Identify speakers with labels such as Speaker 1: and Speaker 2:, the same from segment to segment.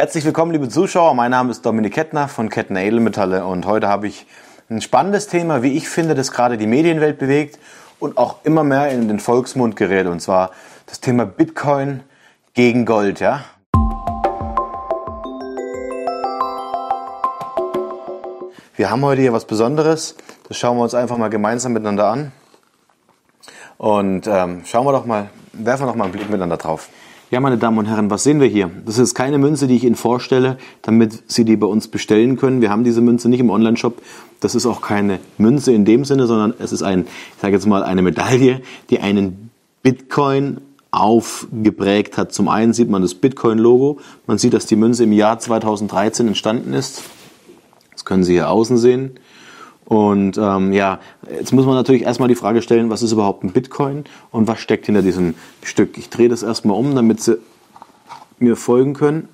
Speaker 1: Herzlich willkommen, liebe Zuschauer. Mein Name ist Dominik Kettner von Kettner Edelmetalle und heute habe ich ein spannendes Thema, wie ich finde, das gerade die Medienwelt bewegt und auch immer mehr in den Volksmund gerät und zwar das Thema Bitcoin gegen Gold, ja? Wir haben heute hier was Besonderes. Das schauen wir uns einfach mal gemeinsam miteinander an. Und ähm, schauen wir doch mal, werfen wir doch mal einen Blick miteinander drauf. Ja, meine Damen und Herren, was sehen wir hier? Das ist keine Münze, die ich Ihnen vorstelle, damit Sie die bei uns bestellen können. Wir haben diese Münze nicht im Onlineshop. Das ist auch keine Münze in dem Sinne, sondern es ist ein, ich sage jetzt mal, eine Medaille, die einen Bitcoin aufgeprägt hat. Zum einen sieht man das Bitcoin-Logo. Man sieht, dass die Münze im Jahr 2013 entstanden ist. Das können Sie hier außen sehen. Und ähm, ja, jetzt muss man natürlich erstmal die Frage stellen, was ist überhaupt ein Bitcoin und was steckt hinter diesem Stück. Ich drehe das erstmal um, damit Sie mir folgen können.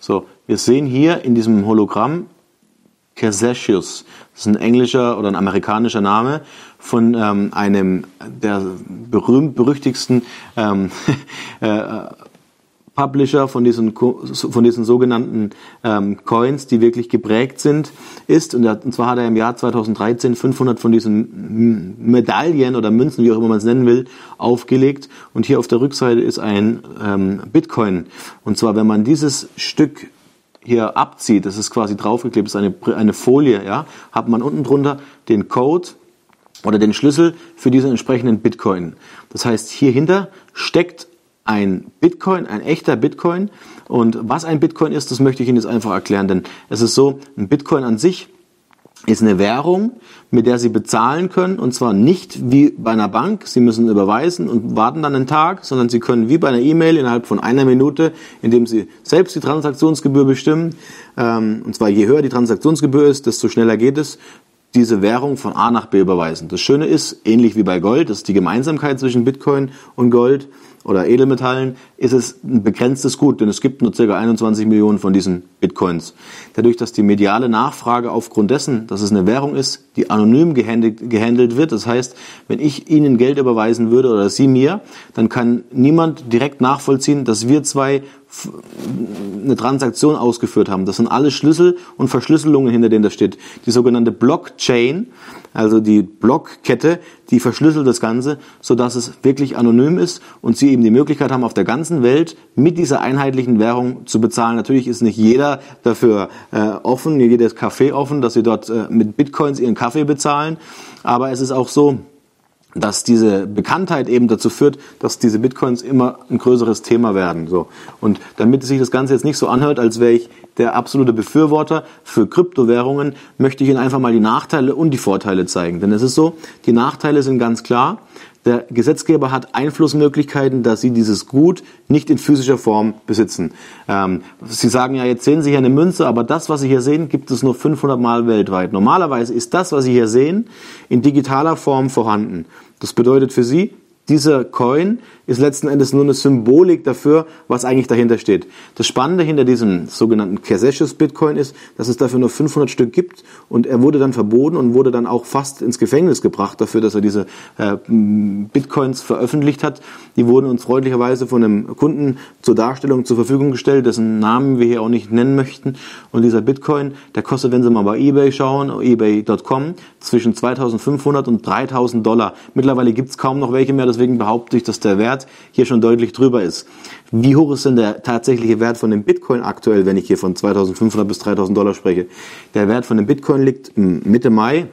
Speaker 1: So, wir sehen hier in diesem Hologramm Casasius. Das ist ein englischer oder ein amerikanischer Name von ähm, einem der berühmt berüchtigsten ähm, äh, Publisher von diesen, von diesen sogenannten ähm, Coins, die wirklich geprägt sind, ist. Und, und zwar hat er im Jahr 2013 500 von diesen Medaillen oder Münzen, wie auch immer man es nennen will, aufgelegt. Und hier auf der Rückseite ist ein ähm, Bitcoin. Und zwar, wenn man dieses Stück hier abzieht, das ist quasi draufgeklebt, ist eine, eine Folie, ja, hat man unten drunter den Code oder den Schlüssel für diesen entsprechenden Bitcoin. Das heißt, hier hinter steckt ein Bitcoin, ein echter Bitcoin. Und was ein Bitcoin ist, das möchte ich Ihnen jetzt einfach erklären, denn es ist so, ein Bitcoin an sich ist eine Währung, mit der Sie bezahlen können, und zwar nicht wie bei einer Bank. Sie müssen überweisen und warten dann einen Tag, sondern Sie können wie bei einer E-Mail innerhalb von einer Minute, indem Sie selbst die Transaktionsgebühr bestimmen, ähm, und zwar je höher die Transaktionsgebühr ist, desto schneller geht es, diese Währung von A nach B überweisen. Das Schöne ist, ähnlich wie bei Gold, das ist die Gemeinsamkeit zwischen Bitcoin und Gold, oder Edelmetallen ist es ein begrenztes Gut, denn es gibt nur ca. 21 Millionen von diesen Bitcoins. Dadurch, dass die mediale Nachfrage aufgrund dessen, dass es eine Währung ist, die anonym gehandelt, wird, das heißt, wenn ich Ihnen Geld überweisen würde oder Sie mir, dann kann niemand direkt nachvollziehen, dass wir zwei eine Transaktion ausgeführt haben. Das sind alle Schlüssel und Verschlüsselungen, hinter denen das steht. Die sogenannte Blockchain, also die Blockkette, die verschlüsselt das Ganze, sodass es wirklich anonym ist und Sie eben die Möglichkeit haben, auf der ganzen Welt mit dieser einheitlichen Währung zu bezahlen. Natürlich ist nicht jeder dafür äh, offen, jedes Café offen, dass Sie dort äh, mit Bitcoins Ihren Kaffee bezahlen. Aber es ist auch so, dass diese Bekanntheit eben dazu führt, dass diese Bitcoins immer ein größeres Thema werden. So. Und damit sich das Ganze jetzt nicht so anhört, als wäre ich der absolute Befürworter für Kryptowährungen, möchte ich Ihnen einfach mal die Nachteile und die Vorteile zeigen. Denn es ist so, die Nachteile sind ganz klar. Der Gesetzgeber hat Einflussmöglichkeiten, dass Sie dieses Gut nicht in physischer Form besitzen. Ähm, Sie sagen ja, jetzt sehen Sie hier eine Münze, aber das, was Sie hier sehen, gibt es nur 500 Mal weltweit. Normalerweise ist das, was Sie hier sehen, in digitaler Form vorhanden. Das bedeutet für Sie, dieser Coin ist letzten Endes nur eine Symbolik dafür, was eigentlich dahinter steht. Das Spannende hinter diesem sogenannten Casasius Bitcoin ist, dass es dafür nur 500 Stück gibt und er wurde dann verboten und wurde dann auch fast ins Gefängnis gebracht dafür, dass er diese äh, Bitcoins veröffentlicht hat. Die wurden uns freundlicherweise von einem Kunden zur Darstellung zur Verfügung gestellt, dessen Namen wir hier auch nicht nennen möchten. Und dieser Bitcoin, der kostet, wenn Sie mal bei eBay schauen, ebay.com, zwischen 2500 und 3000 Dollar. Mittlerweile gibt es kaum noch welche mehr, deswegen behaupte ich, dass der Wert hier schon deutlich drüber ist. Wie hoch ist denn der tatsächliche Wert von dem Bitcoin aktuell, wenn ich hier von 2500 bis 3000 Dollar spreche? Der Wert von dem Bitcoin liegt Mitte Mai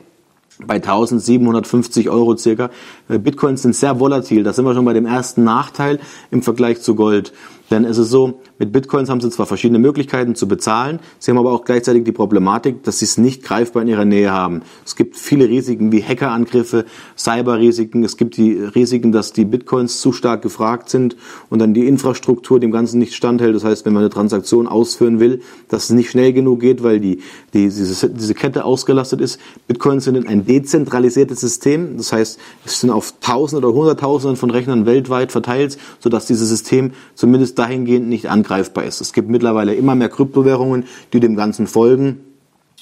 Speaker 1: bei 1750 Euro circa. Äh, Bitcoins sind sehr volatil. Da sind wir schon bei dem ersten Nachteil im Vergleich zu Gold. Denn es ist so, mit Bitcoins haben sie zwar verschiedene Möglichkeiten zu bezahlen, sie haben aber auch gleichzeitig die Problematik, dass sie es nicht greifbar in ihrer Nähe haben. Es gibt viele Risiken wie Hackerangriffe, Cyberrisiken, es gibt die Risiken, dass die Bitcoins zu stark gefragt sind und dann die Infrastruktur dem Ganzen nicht standhält. Das heißt, wenn man eine Transaktion ausführen will, dass es nicht schnell genug geht, weil die, die, diese, diese Kette ausgelastet ist. Bitcoins sind ein dezentralisiertes System, das heißt, es sind auf Tausenden oder Hunderttausenden von Rechnern weltweit verteilt, sodass dieses System zumindest dahingehend nicht angreifbar ist. Es gibt mittlerweile immer mehr Kryptowährungen, die dem Ganzen folgen.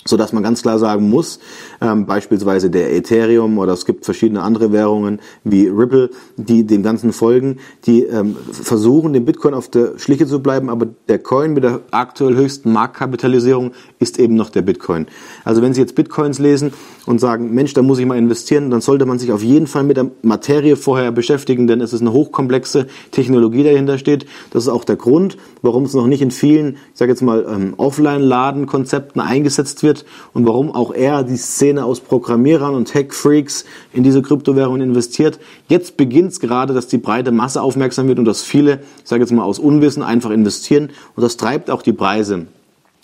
Speaker 1: So dass man ganz klar sagen muss, ähm, beispielsweise der Ethereum oder es gibt verschiedene andere Währungen wie Ripple, die dem Ganzen folgen, die ähm, versuchen, dem Bitcoin auf der Schliche zu bleiben, aber der Coin mit der aktuell höchsten Marktkapitalisierung ist eben noch der Bitcoin. Also wenn Sie jetzt Bitcoins lesen und sagen, Mensch, da muss ich mal investieren, dann sollte man sich auf jeden Fall mit der Materie vorher beschäftigen, denn es ist eine hochkomplexe Technologie, die dahinter steht. Das ist auch der Grund, warum es noch nicht in vielen, ich sage jetzt mal, ähm, Offline-Laden-Konzepten eingesetzt wird und warum auch er die Szene aus Programmierern und Tech-Freaks in diese Kryptowährungen investiert. Jetzt beginnt es gerade, dass die breite Masse aufmerksam wird und dass viele, ich sage jetzt mal aus Unwissen, einfach investieren und das treibt auch die Preise.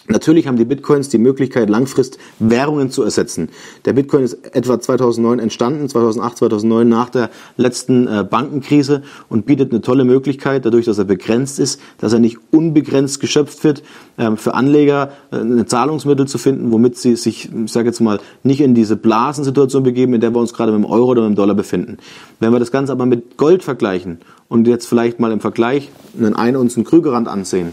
Speaker 1: Natürlich haben die Bitcoins die Möglichkeit, langfrist Währungen zu ersetzen. Der Bitcoin ist etwa 2009 entstanden, 2008, 2009 nach der letzten äh, Bankenkrise und bietet eine tolle Möglichkeit, dadurch, dass er begrenzt ist, dass er nicht unbegrenzt geschöpft wird, ähm, für Anleger äh, ein Zahlungsmittel zu finden, womit sie sich, ich sage jetzt mal, nicht in diese Blasensituation begeben, in der wir uns gerade mit dem Euro oder mit dem Dollar befinden. Wenn wir das Ganze aber mit Gold vergleichen und jetzt vielleicht mal im Vergleich einen 1 Unzen Krügerrand ansehen,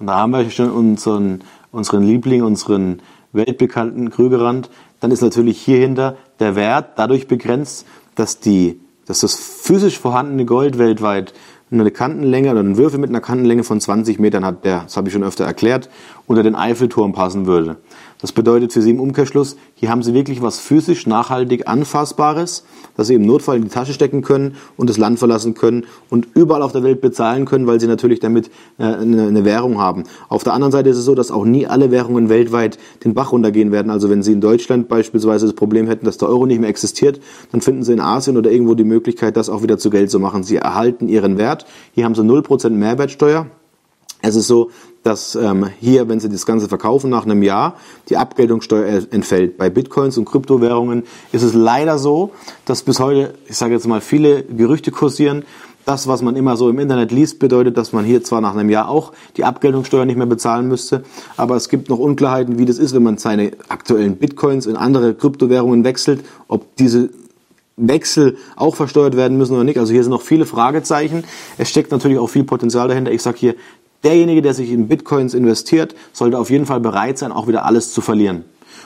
Speaker 1: und da haben wir schon unseren unseren Liebling, unseren weltbekannten Krügerrand, dann ist natürlich hierhinter der Wert dadurch begrenzt, dass, die, dass das physisch vorhandene Gold weltweit eine Kantenlänge oder einen Würfel mit einer Kantenlänge von 20 Metern hat, der, das habe ich schon öfter erklärt, unter den Eiffelturm passen würde. Das bedeutet für Sie im Umkehrschluss, hier haben Sie wirklich was physisch nachhaltig Anfassbares, dass Sie im Notfall in die Tasche stecken können und das Land verlassen können und überall auf der Welt bezahlen können, weil Sie natürlich damit äh, eine Währung haben. Auf der anderen Seite ist es so, dass auch nie alle Währungen weltweit den Bach runtergehen werden. Also wenn Sie in Deutschland beispielsweise das Problem hätten, dass der Euro nicht mehr existiert, dann finden Sie in Asien oder irgendwo die Möglichkeit, das auch wieder zu Geld zu machen. Sie erhalten Ihren Wert. Hier haben Sie 0% Mehrwertsteuer. Es ist so, dass ähm, hier, wenn Sie das Ganze verkaufen nach einem Jahr, die Abgeltungssteuer entfällt. Bei Bitcoins und Kryptowährungen ist es leider so, dass bis heute, ich sage jetzt mal, viele Gerüchte kursieren. Das, was man immer so im Internet liest, bedeutet, dass man hier zwar nach einem Jahr auch die Abgeltungssteuer nicht mehr bezahlen müsste, aber es gibt noch Unklarheiten, wie das ist, wenn man seine aktuellen Bitcoins in andere Kryptowährungen wechselt, ob diese Wechsel auch versteuert werden müssen oder nicht. Also hier sind noch viele Fragezeichen. Es steckt natürlich auch viel Potenzial dahinter. Ich sage hier, derjenige, der sich in Bitcoins investiert, sollte auf jeden Fall bereit sein, auch wieder alles zu verlieren.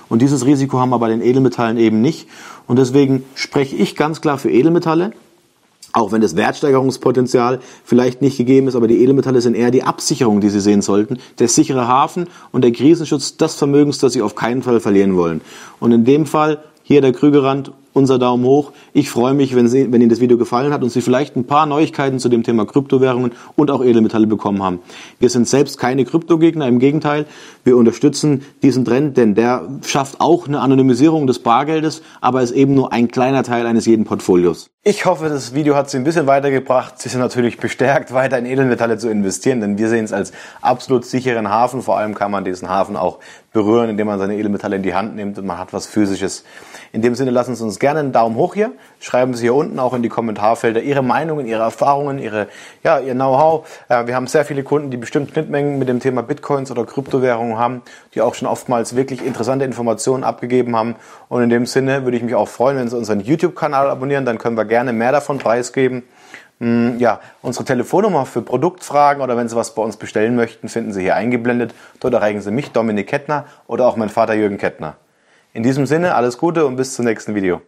Speaker 1: Und dieses Risiko haben wir bei den Edelmetallen eben nicht. Und deswegen spreche ich ganz klar für Edelmetalle. Auch wenn das Wertsteigerungspotenzial vielleicht nicht gegeben ist, aber die Edelmetalle sind eher die Absicherung, die Sie sehen sollten. Der sichere Hafen und der Krisenschutz des Vermögens, das Sie auf keinen Fall verlieren wollen. Und in dem Fall hier der Krügerrand unser Daumen hoch. Ich freue mich, wenn, Sie, wenn Ihnen das Video gefallen hat und Sie vielleicht ein paar Neuigkeiten zu dem Thema Kryptowährungen und auch Edelmetalle bekommen haben. Wir sind selbst keine Kryptogegner, im Gegenteil. Wir unterstützen diesen Trend, denn der schafft auch eine Anonymisierung des Bargeldes, aber ist eben nur ein kleiner Teil eines jeden Portfolios. Ich hoffe, das Video hat Sie ein bisschen weitergebracht. Sie sind natürlich bestärkt, weiter in Edelmetalle zu investieren, denn wir sehen es als absolut sicheren Hafen. Vor allem kann man diesen Hafen auch berühren, indem man seine Edelmetalle in die Hand nimmt und man hat was Physisches. In dem Sinne lassen Sie uns gerne einen Daumen hoch hier. Schreiben Sie hier unten auch in die Kommentarfelder Ihre Meinungen, Ihre Erfahrungen, Ihre, ja, Ihr Know-how. Äh, wir haben sehr viele Kunden, die bestimmt Schnittmengen mit dem Thema Bitcoins oder Kryptowährungen haben, die auch schon oftmals wirklich interessante Informationen abgegeben haben. Und in dem Sinne würde ich mich auch freuen, wenn Sie unseren YouTube-Kanal abonnieren. Dann können wir gerne mehr davon preisgeben. Hm, ja, unsere Telefonnummer für Produktfragen oder wenn Sie was bei uns bestellen möchten, finden Sie hier eingeblendet. Dort erreichen Sie mich, Dominik Kettner, oder auch meinen Vater Jürgen Kettner. In diesem Sinne, alles Gute und bis zum nächsten Video.